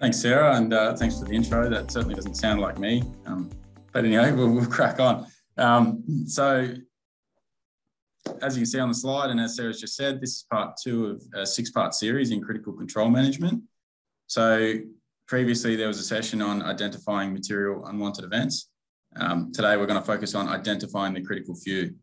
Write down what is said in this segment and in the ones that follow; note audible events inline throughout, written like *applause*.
Thanks, Sarah, and uh, thanks for the intro. That certainly doesn't sound like me. Um, but anyway, we'll, we'll crack on. Um, so, as you can see on the slide, and as Sarah's just said, this is part two of a six part series in critical control management. So, previously there was a session on identifying material unwanted events. Um, today, we're going to focus on identifying the critical few.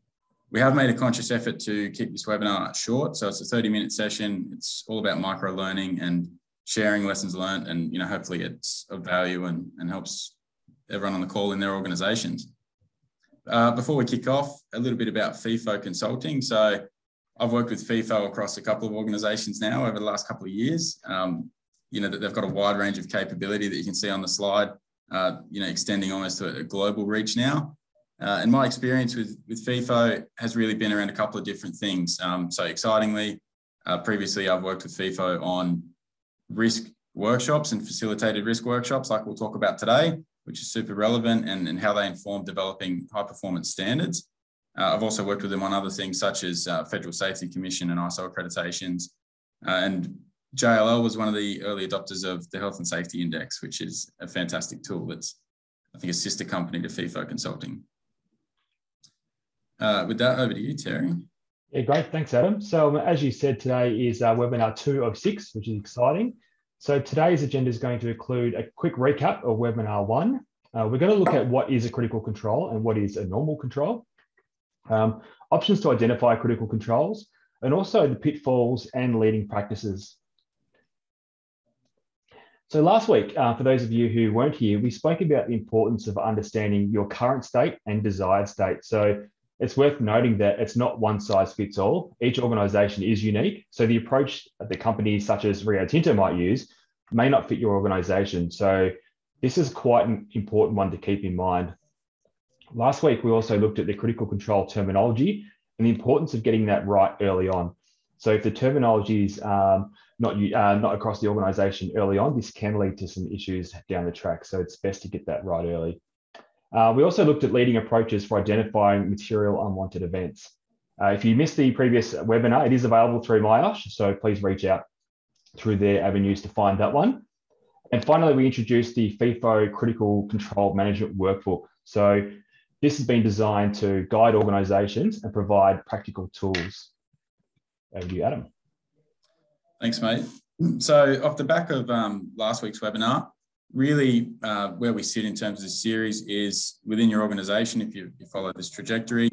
We have made a conscious effort to keep this webinar short. So, it's a 30 minute session. It's all about micro learning and sharing lessons learned, and you know, hopefully, it's of value and, and helps everyone on the call in their organizations. Uh, before we kick off, a little bit about FEFO Consulting. So I've worked with FEFO across a couple of organizations now over the last couple of years. Um, you know, that they've got a wide range of capability that you can see on the slide, uh, you know, extending almost to a global reach now. Uh, and my experience with, with FEFO has really been around a couple of different things. Um, so excitingly, uh, previously I've worked with FEFO on risk workshops and facilitated risk workshops like we'll talk about today which is super relevant and, and how they inform developing high performance standards. Uh, I've also worked with them on other things such as uh, Federal Safety Commission and ISO accreditations. Uh, and JLL was one of the early adopters of the Health and Safety Index, which is a fantastic tool that's, I think, a sister company to FEFO Consulting. Uh, with that, over to you, Terry. Yeah, great. Thanks, Adam. So, um, as you said, today is uh, webinar two of six, which is exciting. So today's agenda is going to include a quick recap of webinar one. Uh, we're going to look at what is a critical control and what is a normal control, um, options to identify critical controls, and also the pitfalls and leading practices. So last week, uh, for those of you who weren't here, we spoke about the importance of understanding your current state and desired state. So it's worth noting that it's not one size fits all. Each organization is unique. So the approach that the companies such as Rio Tinto might use may not fit your organization. So this is quite an important one to keep in mind. Last week, we also looked at the critical control terminology and the importance of getting that right early on. So if the terminology is um, not, uh, not across the organization early on, this can lead to some issues down the track. So it's best to get that right early. Uh, we also looked at leading approaches for identifying material unwanted events. Uh, if you missed the previous webinar, it is available through MyOsh, so please reach out through their avenues to find that one. And finally, we introduced the FEFO Critical Control Management Workbook. So this has been designed to guide organizations and provide practical tools. Over to you, Adam. Thanks, mate. *clears throat* So off the back of um, last week's webinar, really uh, where we sit in terms of this series is within your organization, if you, you, follow this trajectory,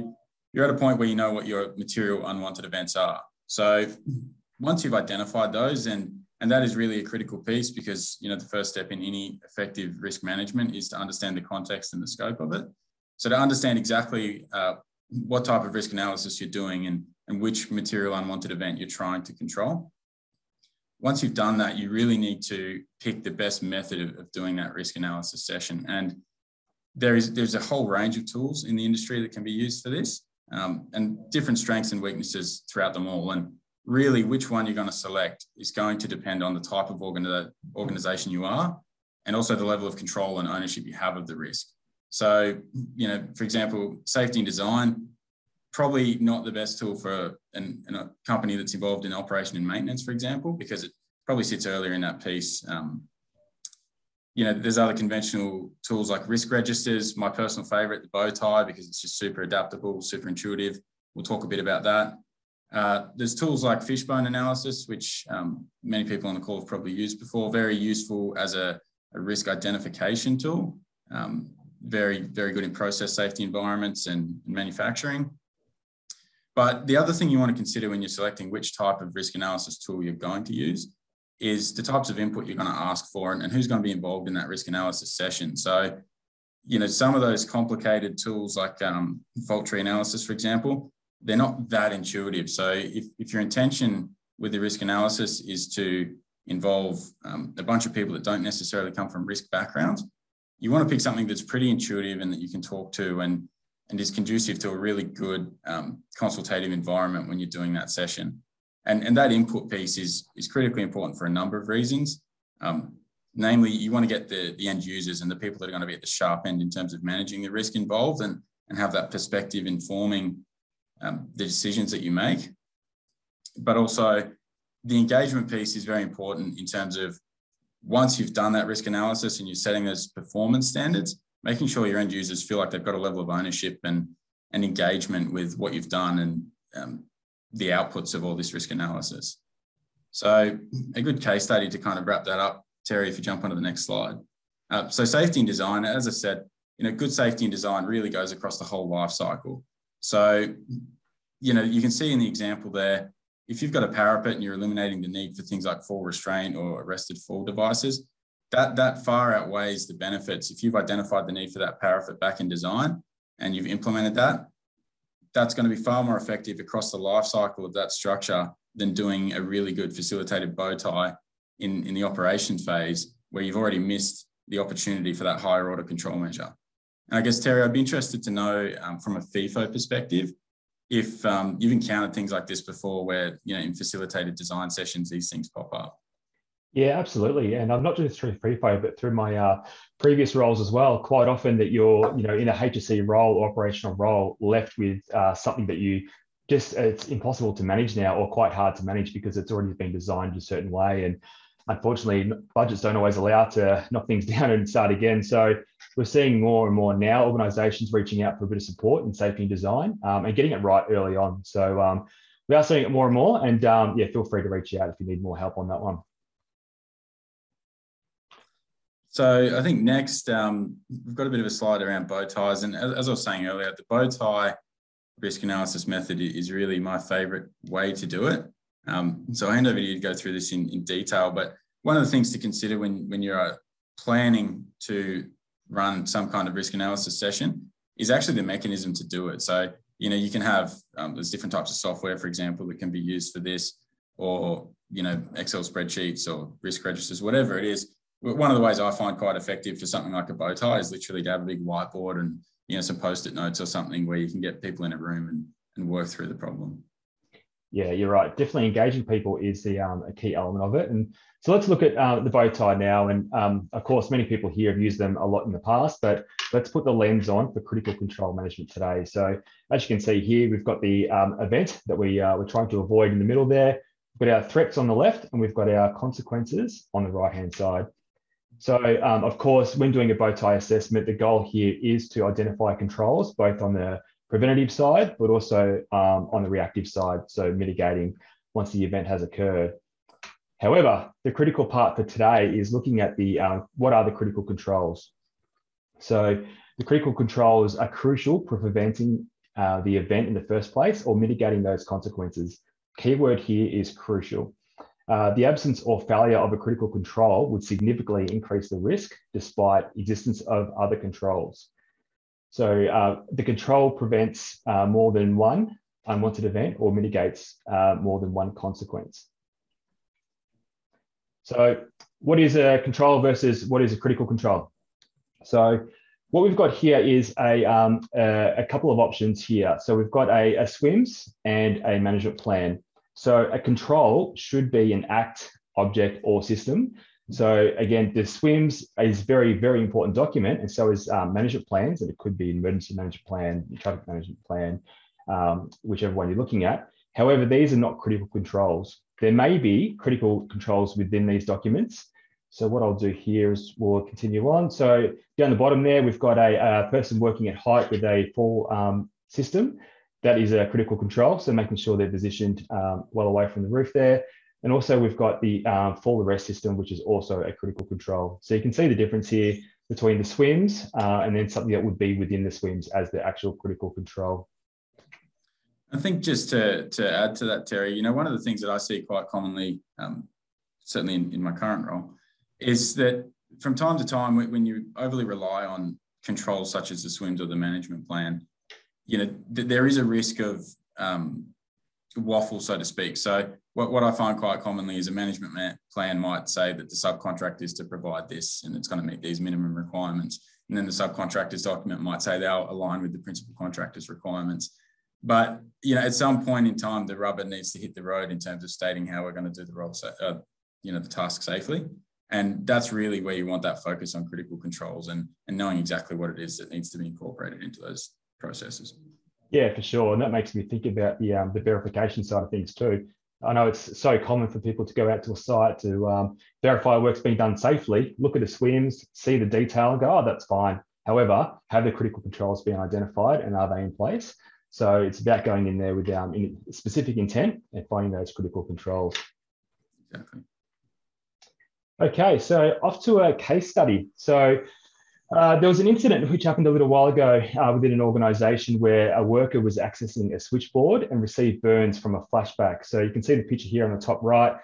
you're at a point where you know what your material unwanted events are. So once you've identified those, and, and that is really a critical piece because, you know, the first step in any effective risk management is to understand the context and the scope of it. So to understand exactly uh, what type of risk analysis you're doing and, and which material unwanted event you're trying to control once you've done that, you really need to pick the best method of, of doing that risk analysis session. And there is there's a whole range of tools in the industry that can be used for this, um, and different strengths and weaknesses throughout them all. And really, which one you're going to select is going to depend on the type of organi- organization you are, and also the level of control and ownership you have of the risk. So, you know, for example, safety and design probably not the best tool for an, an, a company that's involved in operation and maintenance, for example, because it probably sits earlier in that piece. Um, you know, there's other conventional tools like risk registers. My personal favorite, the bow tie, because it's just super adaptable, super intuitive. We'll talk a bit about that. Uh, there's tools like fishbone analysis, which um, many people on the call have probably used before. Very useful as a, a risk identification tool. Um, very, very good in process safety environments and, and manufacturing. But the other thing you want to consider when you're selecting which type of risk analysis tool you're going to use is the types of input you're going to ask for and, and who's going to be involved in that risk analysis session. So, you know, some of those complicated tools like um, fault tree analysis, for example, they're not that intuitive. So if, if your intention with the risk analysis is to involve um, a bunch of people that don't necessarily come from risk backgrounds, you want to pick something that's pretty intuitive and that you can talk to and and is conducive to a really good um, consultative environment when you're doing that session. And, and that input piece is, is critically important for a number of reasons. Um, namely, you want to get the, the end users and the people that are going to be at the sharp end in terms of managing the risk involved and, and have that perspective informing um, the decisions that you make. But also, the engagement piece is very important in terms of once you've done that risk analysis and you're setting those performance standards, making sure your end users feel like they've got a level of ownership and, and engagement with what you've done and um, the outputs of all this risk analysis. So a good case study to kind of wrap that up, Terry, if you jump onto the next slide. Uh, so safety and design, as I said, you know, good safety and design really goes across the whole life cycle. So, you know, you can see in the example there, if you've got a parapet and you're eliminating the need for things like fall restraint or arrested fall devices, that, that far outweighs the benefits. If you've identified the need for that parapet back in design and you've implemented that, that's going to be far more effective across the life cycle of that structure than doing a really good facilitated bow tie in, in the operation phase where you've already missed the opportunity for that higher order control measure. And I guess, Terry, I'd be interested to know um, from a FEFO perspective, if um, you've encountered things like this before where, you know, in facilitated design sessions, these things pop up. Yeah, absolutely. And I'm not just through FEFO, but through my uh, previous roles as well. Quite often that you're, you know, in a HSE role or operational role, left with uh, something that you just it's impossible to manage now, or quite hard to manage because it's already been designed a certain way. And unfortunately, budgets don't always allow to knock things *laughs* down and start again. So we're seeing more and more now organisations reaching out for a bit of support in safety and design um, and getting it right early on. So um, we are seeing it more and more. And um, yeah, feel free to reach out if you need more help on that one. So I think next um, we've got a bit of a slide around bow ties, and as, as I was saying earlier, the bow tie risk analysis method is really my favourite way to do it. Um, so I hand over to you to go through this in, in detail. But one of the things to consider when, when you're uh, planning to run some kind of risk analysis session is actually the mechanism to do it. So, you know, you can have, um, there's different types of software, for example, that can be used for this, or, you know, Excel spreadsheets or risk registers, whatever it is. One of the ways I find quite effective for something like a bow tie is literally to have a big whiteboard and, you know, some post-it notes or something where you can get people in a room and, and work through the problem. Yeah, you're right. Definitely engaging people is the um, a key element of it. And so let's look at uh, the bow tie now. And um, of course, many people here have used them a lot in the past, but let's put the lens on for critical control management today. So as you can see here, we've got the um, event that we, uh, we're trying to avoid in the middle there. We've got our threats on the left and we've got our consequences on the right-hand side. So um, of course, when doing a bow tie assessment, the goal here is to identify controls, both on the preventative side, but also um, on the reactive side, so mitigating once the event has occurred. However, the critical part for today is looking at the um, what are the critical controls. So the critical controls are crucial for preventing uh, the event in the first place or mitigating those consequences. Keyword here is crucial. Uh, the absence or failure of a critical control would significantly increase the risk despite existence of other controls. So uh, the control prevents uh, more than one unwanted event or mitigates uh, more than one consequence. So what is a control versus what is a critical control? So what we've got here is a, um, a, a, couple of options here. So we've got a, a SWMS and a management plan. So a control should be an act, object, or system so again, the SWMS is very, very important document, and so is um, management plans, and it could be emergency management plan, traffic management plan, um, whichever one you're looking at. However, these are not critical controls. There may be critical controls within these documents. So what I'll do here is we'll continue on. So down the bottom there, we've got a, a person working at height with a full um, system. That is a critical control. So making sure they're positioned um, well away from the roof there. And also we've got the um, fall arrest system, which is also a critical control. So you can see the difference here between the SWMS uh, and then something that would be within the SWMS as the actual critical control. I think just to, to add to that, Terry, you know, one of the things that I see quite commonly, um, certainly in, in my current role, is that from time to time, when you overly rely on controls such as the swims or the management plan, you know, th- there is a risk of um, waffle, so to speak. So what, what I find quite commonly is a management plan might say that the subcontract is to provide this and it's going to meet these minimum requirements. And then the subcontractor's document might say they'll align with the principal contractor's requirements. But you know, at some point in time, the rubber needs to hit the road in terms of stating how we're going to do the role, uh, you know, the task safely. And that's really where you want that focus on critical controls and, and knowing exactly what it is that needs to be incorporated into those processes. Yeah, for sure. And that makes me think about the um, the verification side of things too. I know it's so common for people to go out to a site to um, verify work's being done safely, look at the SWMS, see the detail, and go, oh, that's fine. However, have the critical controls been identified and are they in place? So it's about going in there with um, in specific intent and finding those critical controls. Exactly. Okay, so off to a case study. So uh, there was an incident which happened a little while ago uh, within an organization where a worker was accessing a switchboard and received burns from a flashback. So you can see the picture here on the top right.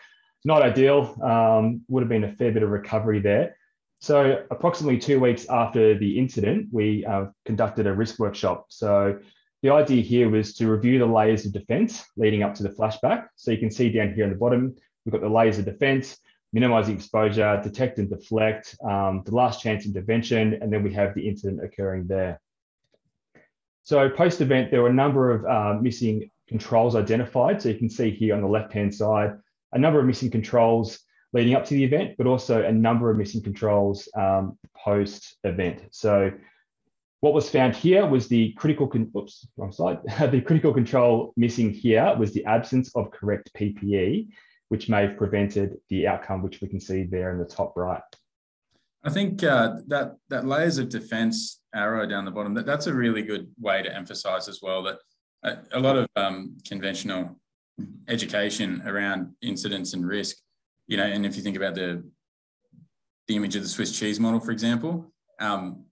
Not ideal, um, would have been a fair bit of recovery there. So approximately two weeks after the incident, we uh, conducted a risk workshop. So the idea here was to review the layers of defense leading up to the flashback. So you can see down here on the bottom, we've got the layers of defense, minimizing exposure, detect and deflect, um, the last chance intervention, and then we have the incident occurring there. So post-event, there were a number of uh, missing controls identified. So you can see here on the left-hand side, a number of missing controls leading up to the event, but also a number of missing controls um, post-event. So what was found here was the critical, oops, wrong slide. *laughs* the critical control missing here was the absence of correct PPE, which may have prevented the outcome, which we can see there in the top right. I think uh, that that layers of defence arrow down the bottom, that, that's a really good way to emphasise as well that a, a lot of um, conventional education around incidents and risk, you know, and if you think about the the image of the Swiss cheese model, for example, um,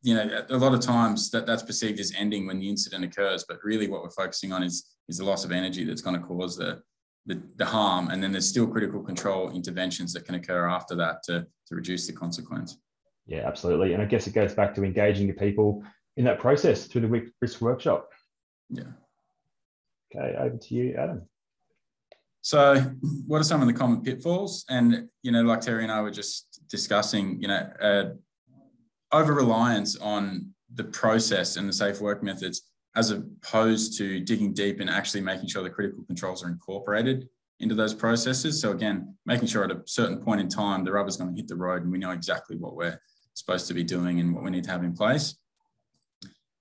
you know, a lot of times that that's perceived as ending when the incident occurs, but really what we're focusing on is is the loss of energy that's going to cause the the, the harm, and then there's still critical control interventions that can occur after that to to reduce the consequence. Yeah, absolutely, and I guess it goes back to engaging the people in that process through the risk workshop. Yeah. Okay, over to you, Adam. So, what are some of the common pitfalls? And you know, like Terry and I were just discussing, you know, uh, over reliance on the process and the safe work methods as opposed to digging deep and actually making sure the critical controls are incorporated into those processes. So again, making sure at a certain point in time, the rubber's going to hit the road and we know exactly what we're supposed to be doing and what we need to have in place.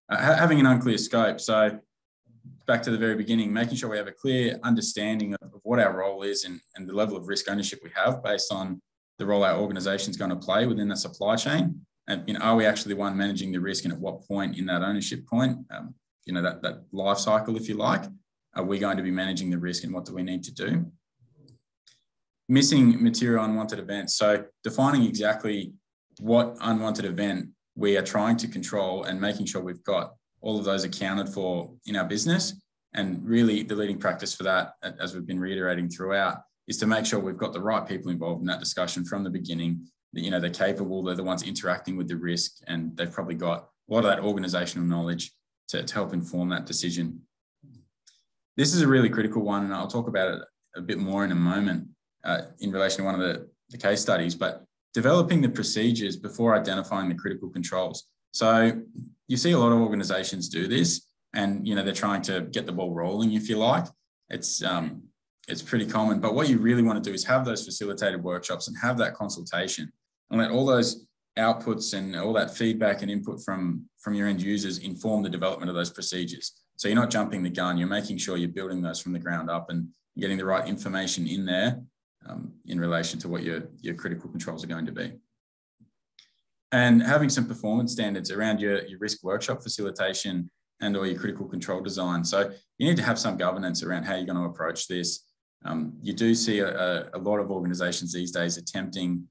Uh, having an unclear scope. So back to the very beginning, making sure we have a clear understanding of, of what our role is and, and the level of risk ownership we have based on the role our organization is going to play within the supply chain and you know, are we actually the one managing the risk and at what point in that ownership point, um, you know, that, that life cycle, if you like, are we going to be managing the risk and what do we need to do? Missing material unwanted events. So defining exactly what unwanted event we are trying to control and making sure we've got all of those accounted for in our business. And really the leading practice for that, as we've been reiterating throughout, is to make sure we've got the right people involved in that discussion from the beginning That, you know they're capable they're the ones interacting with the risk and they've probably got a lot of that organizational knowledge to, to help inform that decision. This is a really critical one and i'll talk about it a bit more in a moment uh, in relation to one of the, the case studies but developing the procedures before identifying the critical controls. So you see a lot of organizations do this and you know they're trying to get the ball rolling if you like. It's um, it's pretty common but what you really want to do is have those facilitated workshops and have that consultation and let all those outputs and all that feedback and input from from your end users inform the development of those procedures. So you're not jumping the gun you're making sure you're building those from the ground up and getting the right information in there um, in relation to what your your critical controls are going to be. And having some performance standards around your, your risk workshop facilitation and or your critical control design. So you need to have some governance around how you're going to approach this. Um, you do see a, a lot of organizations these days attempting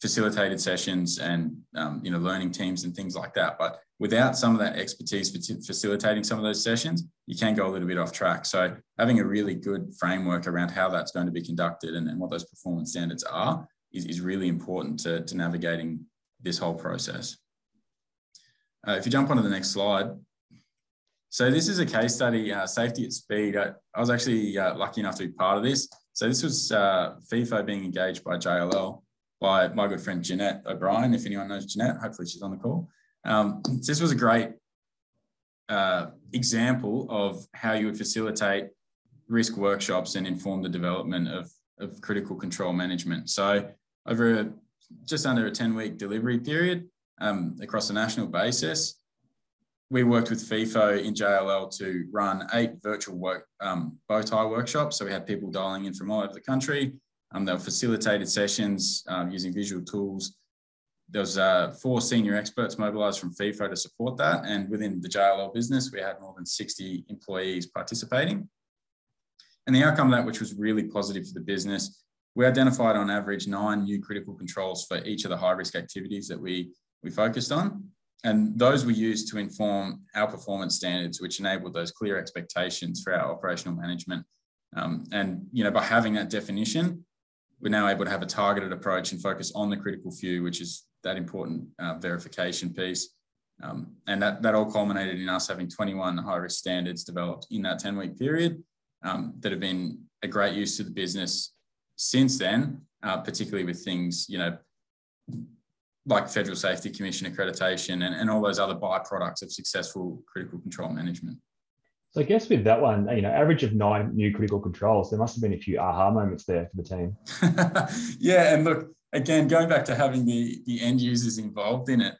facilitated sessions and um, you know learning teams and things like that. But without some of that expertise for facilitating some of those sessions you can go a little bit off track. So having a really good framework around how that's going to be conducted and, and what those performance standards are is, is really important to, to navigating this whole process. Uh, if you jump onto the next slide. So this is a case study uh, safety at speed. I, I was actually uh, lucky enough to be part of this. So this was uh, FEFO being engaged by JLL by my good friend Jeanette O'Brien. If anyone knows Jeanette, hopefully she's on the call. Um, this was a great uh, example of how you would facilitate risk workshops and inform the development of, of critical control management. So over a, just under a 10 week delivery period um, across a national basis, we worked with FEFO in JLL to run eight virtual work, um, bow tie workshops. So we had people dialing in from all over the country. Um, they were facilitated sessions um, using visual tools. There was uh, four senior experts mobilised from FEFO to support that. And within the JLL business, we had more than 60 employees participating. And the outcome of that, which was really positive for the business, we identified on average nine new critical controls for each of the high risk activities that we, we focused on. And those were used to inform our performance standards, which enabled those clear expectations for our operational management. Um, and you know, by having that definition, we're now able to have a targeted approach and focus on the critical few, which is that important uh, verification piece. Um, and that, that all culminated in us having 21 high risk standards developed in that 10 week period um, that have been a great use to the business since then, uh, particularly with things, you know, like Federal Safety Commission accreditation and, and all those other byproducts of successful critical control management. So I guess with that one, you know, average of nine new critical controls, there must have been a few aha moments there for the team. *laughs* yeah, and look, again, going back to having the the end users involved in it,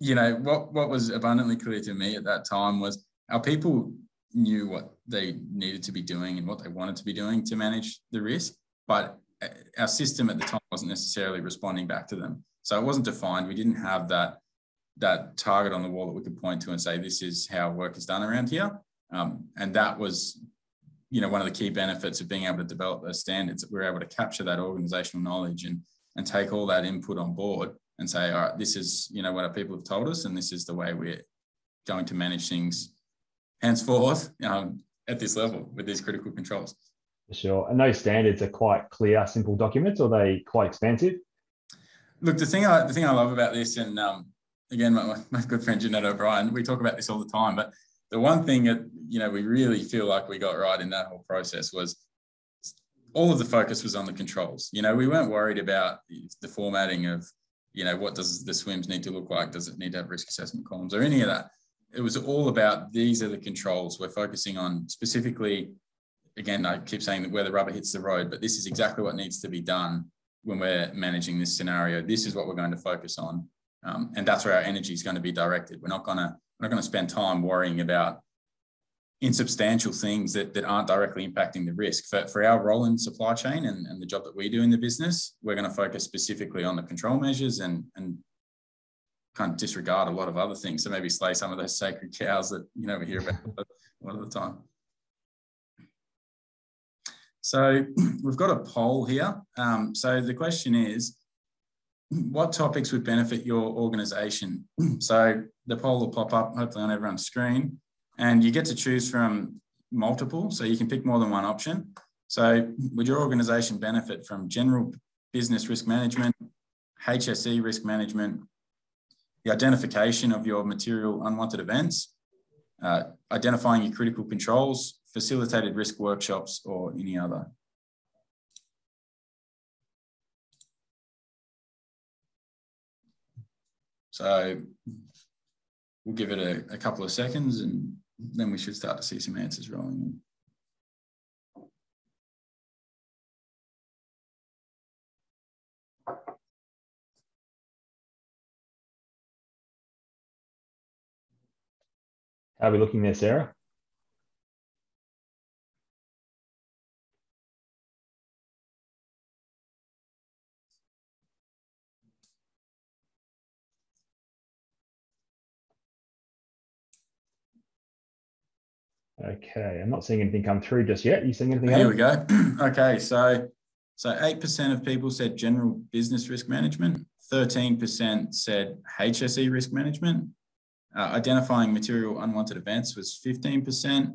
you know, what what was abundantly clear to me at that time was our people knew what they needed to be doing and what they wanted to be doing to manage the risk, but uh, our system at the time wasn't necessarily responding back to them. So it wasn't defined. We didn't have that that target on the wall that we could point to and say this is how work is done around here. Um, and that was, you know, one of the key benefits of being able to develop those standards. That we are able to capture that organizational knowledge and and take all that input on board and say, all right, this is you know what our people have told us, and this is the way we're going to manage things henceforth um, at this level with these critical controls. Sure. And those standards are quite clear, simple documents, or they quite expansive? Look, the thing I the thing I love about this, and um, again, my, my good friend Jeanette O'Brien, we talk about this all the time. But the one thing that you know we really feel like we got right in that whole process was all of the focus was on the controls. You know, we weren't worried about the formatting of you know what does the SWMS need to look like? Does it need to have risk assessment columns or any of that? It was all about these are the controls. We're focusing on specifically. Again, I keep saying that where the rubber hits the road, but this is exactly what needs to be done when we're managing this scenario. This is what we're going to focus on, um, and that's where our energy is going to be directed. We're not going to not going to spend time worrying about insubstantial things that, that aren't directly impacting the risk. For, for our role in supply chain and, and the job that we do in the business, we're going to focus specifically on the control measures and, and kind of disregard a lot of other things. So maybe slay some of those sacred cows that you know we hear about *laughs* a lot of the time. So *clears throat* we've got a poll here. Um, so the question is, what topics would benefit your organization? *clears throat* So the poll will pop up hopefully on everyone's screen and you get to choose from multiple. So you can pick more than one option. So would your organization benefit from general business risk management, HSE risk management, the identification of your material unwanted events, uh, identifying your critical controls, facilitated risk workshops, or any other. So we'll give it a, a, couple of seconds and then we should start to see some answers rolling in. How are we looking there, Sarah? Okay, I'm not seeing anything come through just yet. Are you seeing anything? Here we go. *clears throat* okay, so so eight percent of people said general business risk management. Thirteen percent said HSE risk management. Uh, identifying material unwanted events was fifteen percent,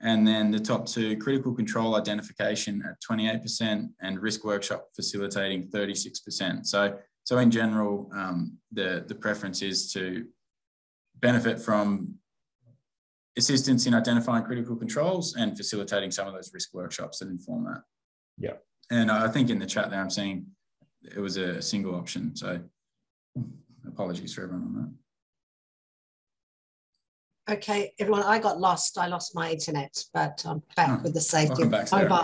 and then the top two critical control identification at twenty eight percent and risk workshop facilitating thirty six percent. So so in general, um, the the preference is to benefit from assistance in identifying critical controls and facilitating some of those risk workshops that inform that. Yeah. And I think in the chat there, I'm seeing it was a single option. So apologies for everyone on that. Okay, everyone, I got lost. I lost my internet, but I'm back oh, with the safety of mobile.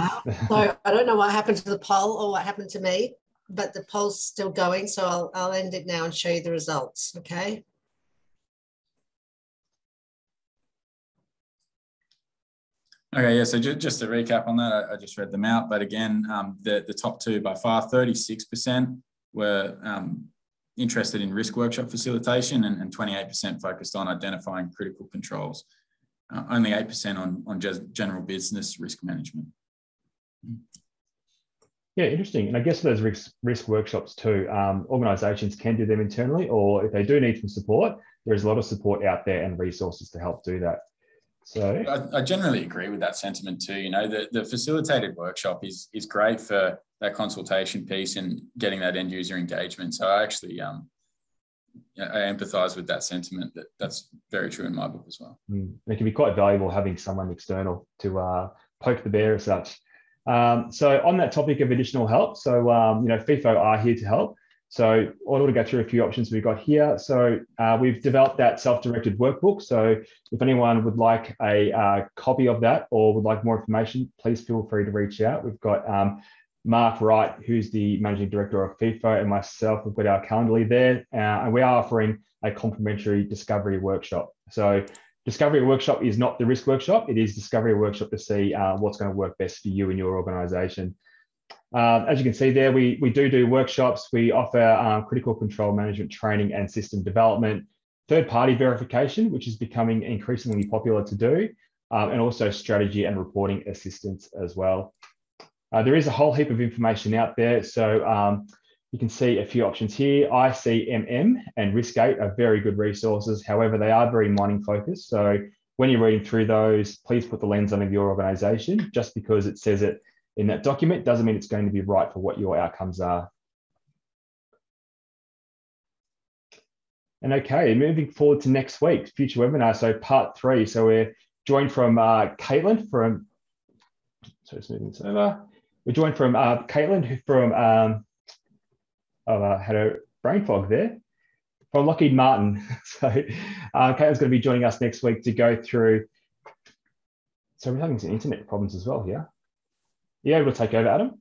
so I don't know what happened to the poll or what happened to me, but the poll's still going. So I'll, I'll end it now and show you the results. Okay. Okay, yeah. So just, just to recap on that, I, I just read them out. But again, um, the, the top two by far, 36% were um, interested in risk workshop facilitation and, and 28% focused on identifying critical controls. Uh, only 8% on, on just general business risk management. Yeah, interesting. And I guess those risk, risk workshops too, um, organisations can do them internally, or if they do need some support, there's a lot of support out there and resources to help do that. So I, I, generally agree with that sentiment too. You know, the, the facilitated workshop is is great for that consultation piece and getting that end user engagement. So I actually um I empathise with that sentiment. That that's very true in my book as well. Mm. It can be quite valuable having someone external to uh, poke the bear as such. Um, so on that topic of additional help, so um, you know, FEFO are here to help. So I want to go through a few options we've got here. So uh, we've developed that self-directed workbook. So if anyone would like a uh, copy of that or would like more information, please feel free to reach out. We've got um, Mark Wright, who's the managing director of FEFO, and myself. We've got our Calendly there, uh, and we are offering a complimentary discovery workshop. So discovery workshop is not the risk workshop; it is discovery workshop to see uh, what's going to work best for you and your organisation. Uh, as you can see there, we, we do do workshops. We offer um, critical control management training and system development, third-party verification, which is becoming increasingly popular to do, um, and also strategy and reporting assistance as well. Uh, there is a whole heap of information out there. So um, you can see a few options here. ICMM and Riskgate are very good resources. However, they are very mining focused. So when you're reading through those, please put the lens on of your organization. Just because it says it in that document doesn't mean it's going to be right for what your outcomes are. And okay, moving forward to next week, future webinar. So part three. So we're joined from uh, Caitlin from, so it's moving this over. We're joined from uh, Caitlin from, um, oh, uh, had a brain fog there, from Lockheed Martin. *laughs* so uh, Caitlin's going to be joining us next week to go through, so we're having some internet problems as well here you able to take over, Adam?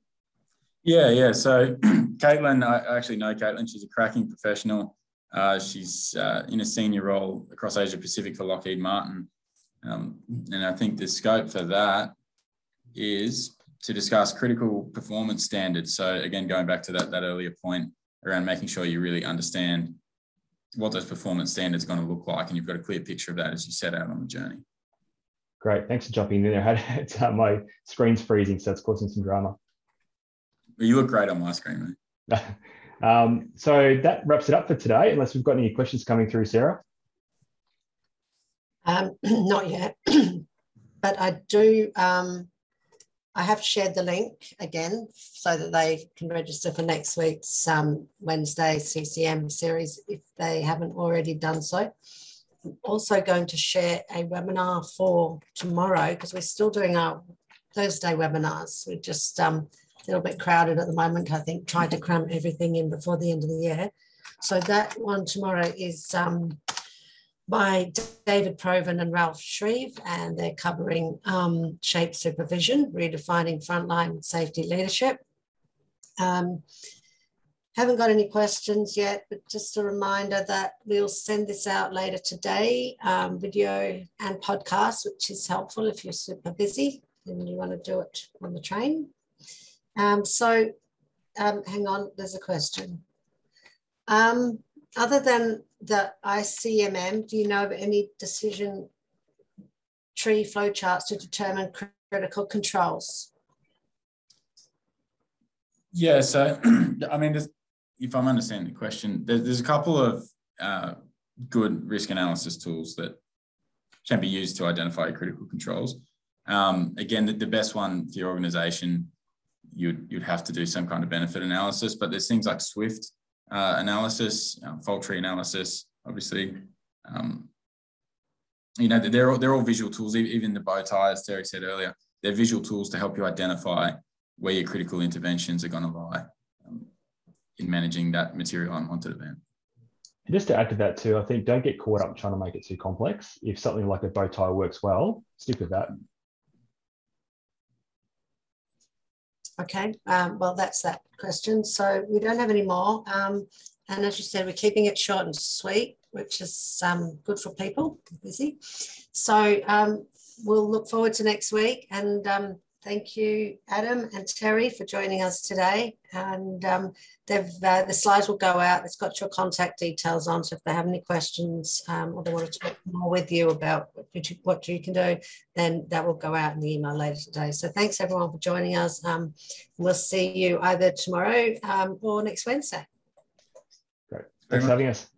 Yeah, yeah. So *clears throat* Caitlin, I actually know Caitlin. She's a cracking professional. Uh, she's uh, in a senior role across Asia Pacific for Lockheed Martin. Um, and I think the scope for that is to discuss critical performance standards. So again, going back to that, that earlier point around making sure you really understand what those performance standards are going to look like and you've got a clear picture of that as you set out on the journey. Great. Thanks for jumping in there. *laughs* It's, uh, my screen's freezing, so it's causing some drama. You look great on my screen, mate. *laughs* um, so that wraps it up for today, unless we've got any questions coming through, Sarah. Um, *clears throat* not yet, *clears throat* but I do. Um, I have shared the link again so that they can register for next week's um, Wednesday CCM series if they haven't already done so also going to share a webinar for tomorrow because we're still doing our Thursday webinars. We're just um, a little bit crowded at the moment. I think trying to cram everything in before the end of the year. So that one tomorrow is um, by David Provan and Ralph Shreve, and they're covering um, shape supervision, redefining frontline safety leadership. Um, haven't got any questions yet, but just a reminder that we'll send this out later today, um, video and podcast, which is helpful if you're super busy and you want to do it on the train. Um, so um, hang on, there's a question. Um, other than the ICMM, do you know of any decision tree flowcharts to determine critical controls? Yeah, so *clears throat* I mean, if I'm understanding the question, there's, there's a couple of uh, good risk analysis tools that can be used to identify critical controls. Um, again, the, the, best one for your organization, you'd, you'd have to do some kind of benefit analysis, but there's things like Swift uh, analysis, uh, fault tree analysis, obviously. Um, you know, they're all, they're all visual tools, even the bow tie, as Terry said earlier, they're visual tools to help you identify where your critical interventions are going to lie in managing that material unwanted event. Just to add to that too, I think don't get caught up trying to make it too complex. If something like a bow tie works well, stick with that. Okay, um, well, that's that question. So we don't have any more. Um, and as you said, we're keeping it short and sweet, which is um, good for people busy. So um, we'll look forward to next week. And um, thank you, Adam and Terry, for joining us today. And um, uh, the slides will go out. It's got your contact details on. So if they have any questions um, or they want to talk more with you about what you, what you can do, then that will go out in the email later today. So thanks everyone for joining us. Um, we'll see you either tomorrow um, or next Wednesday. Great. Thanks for having us.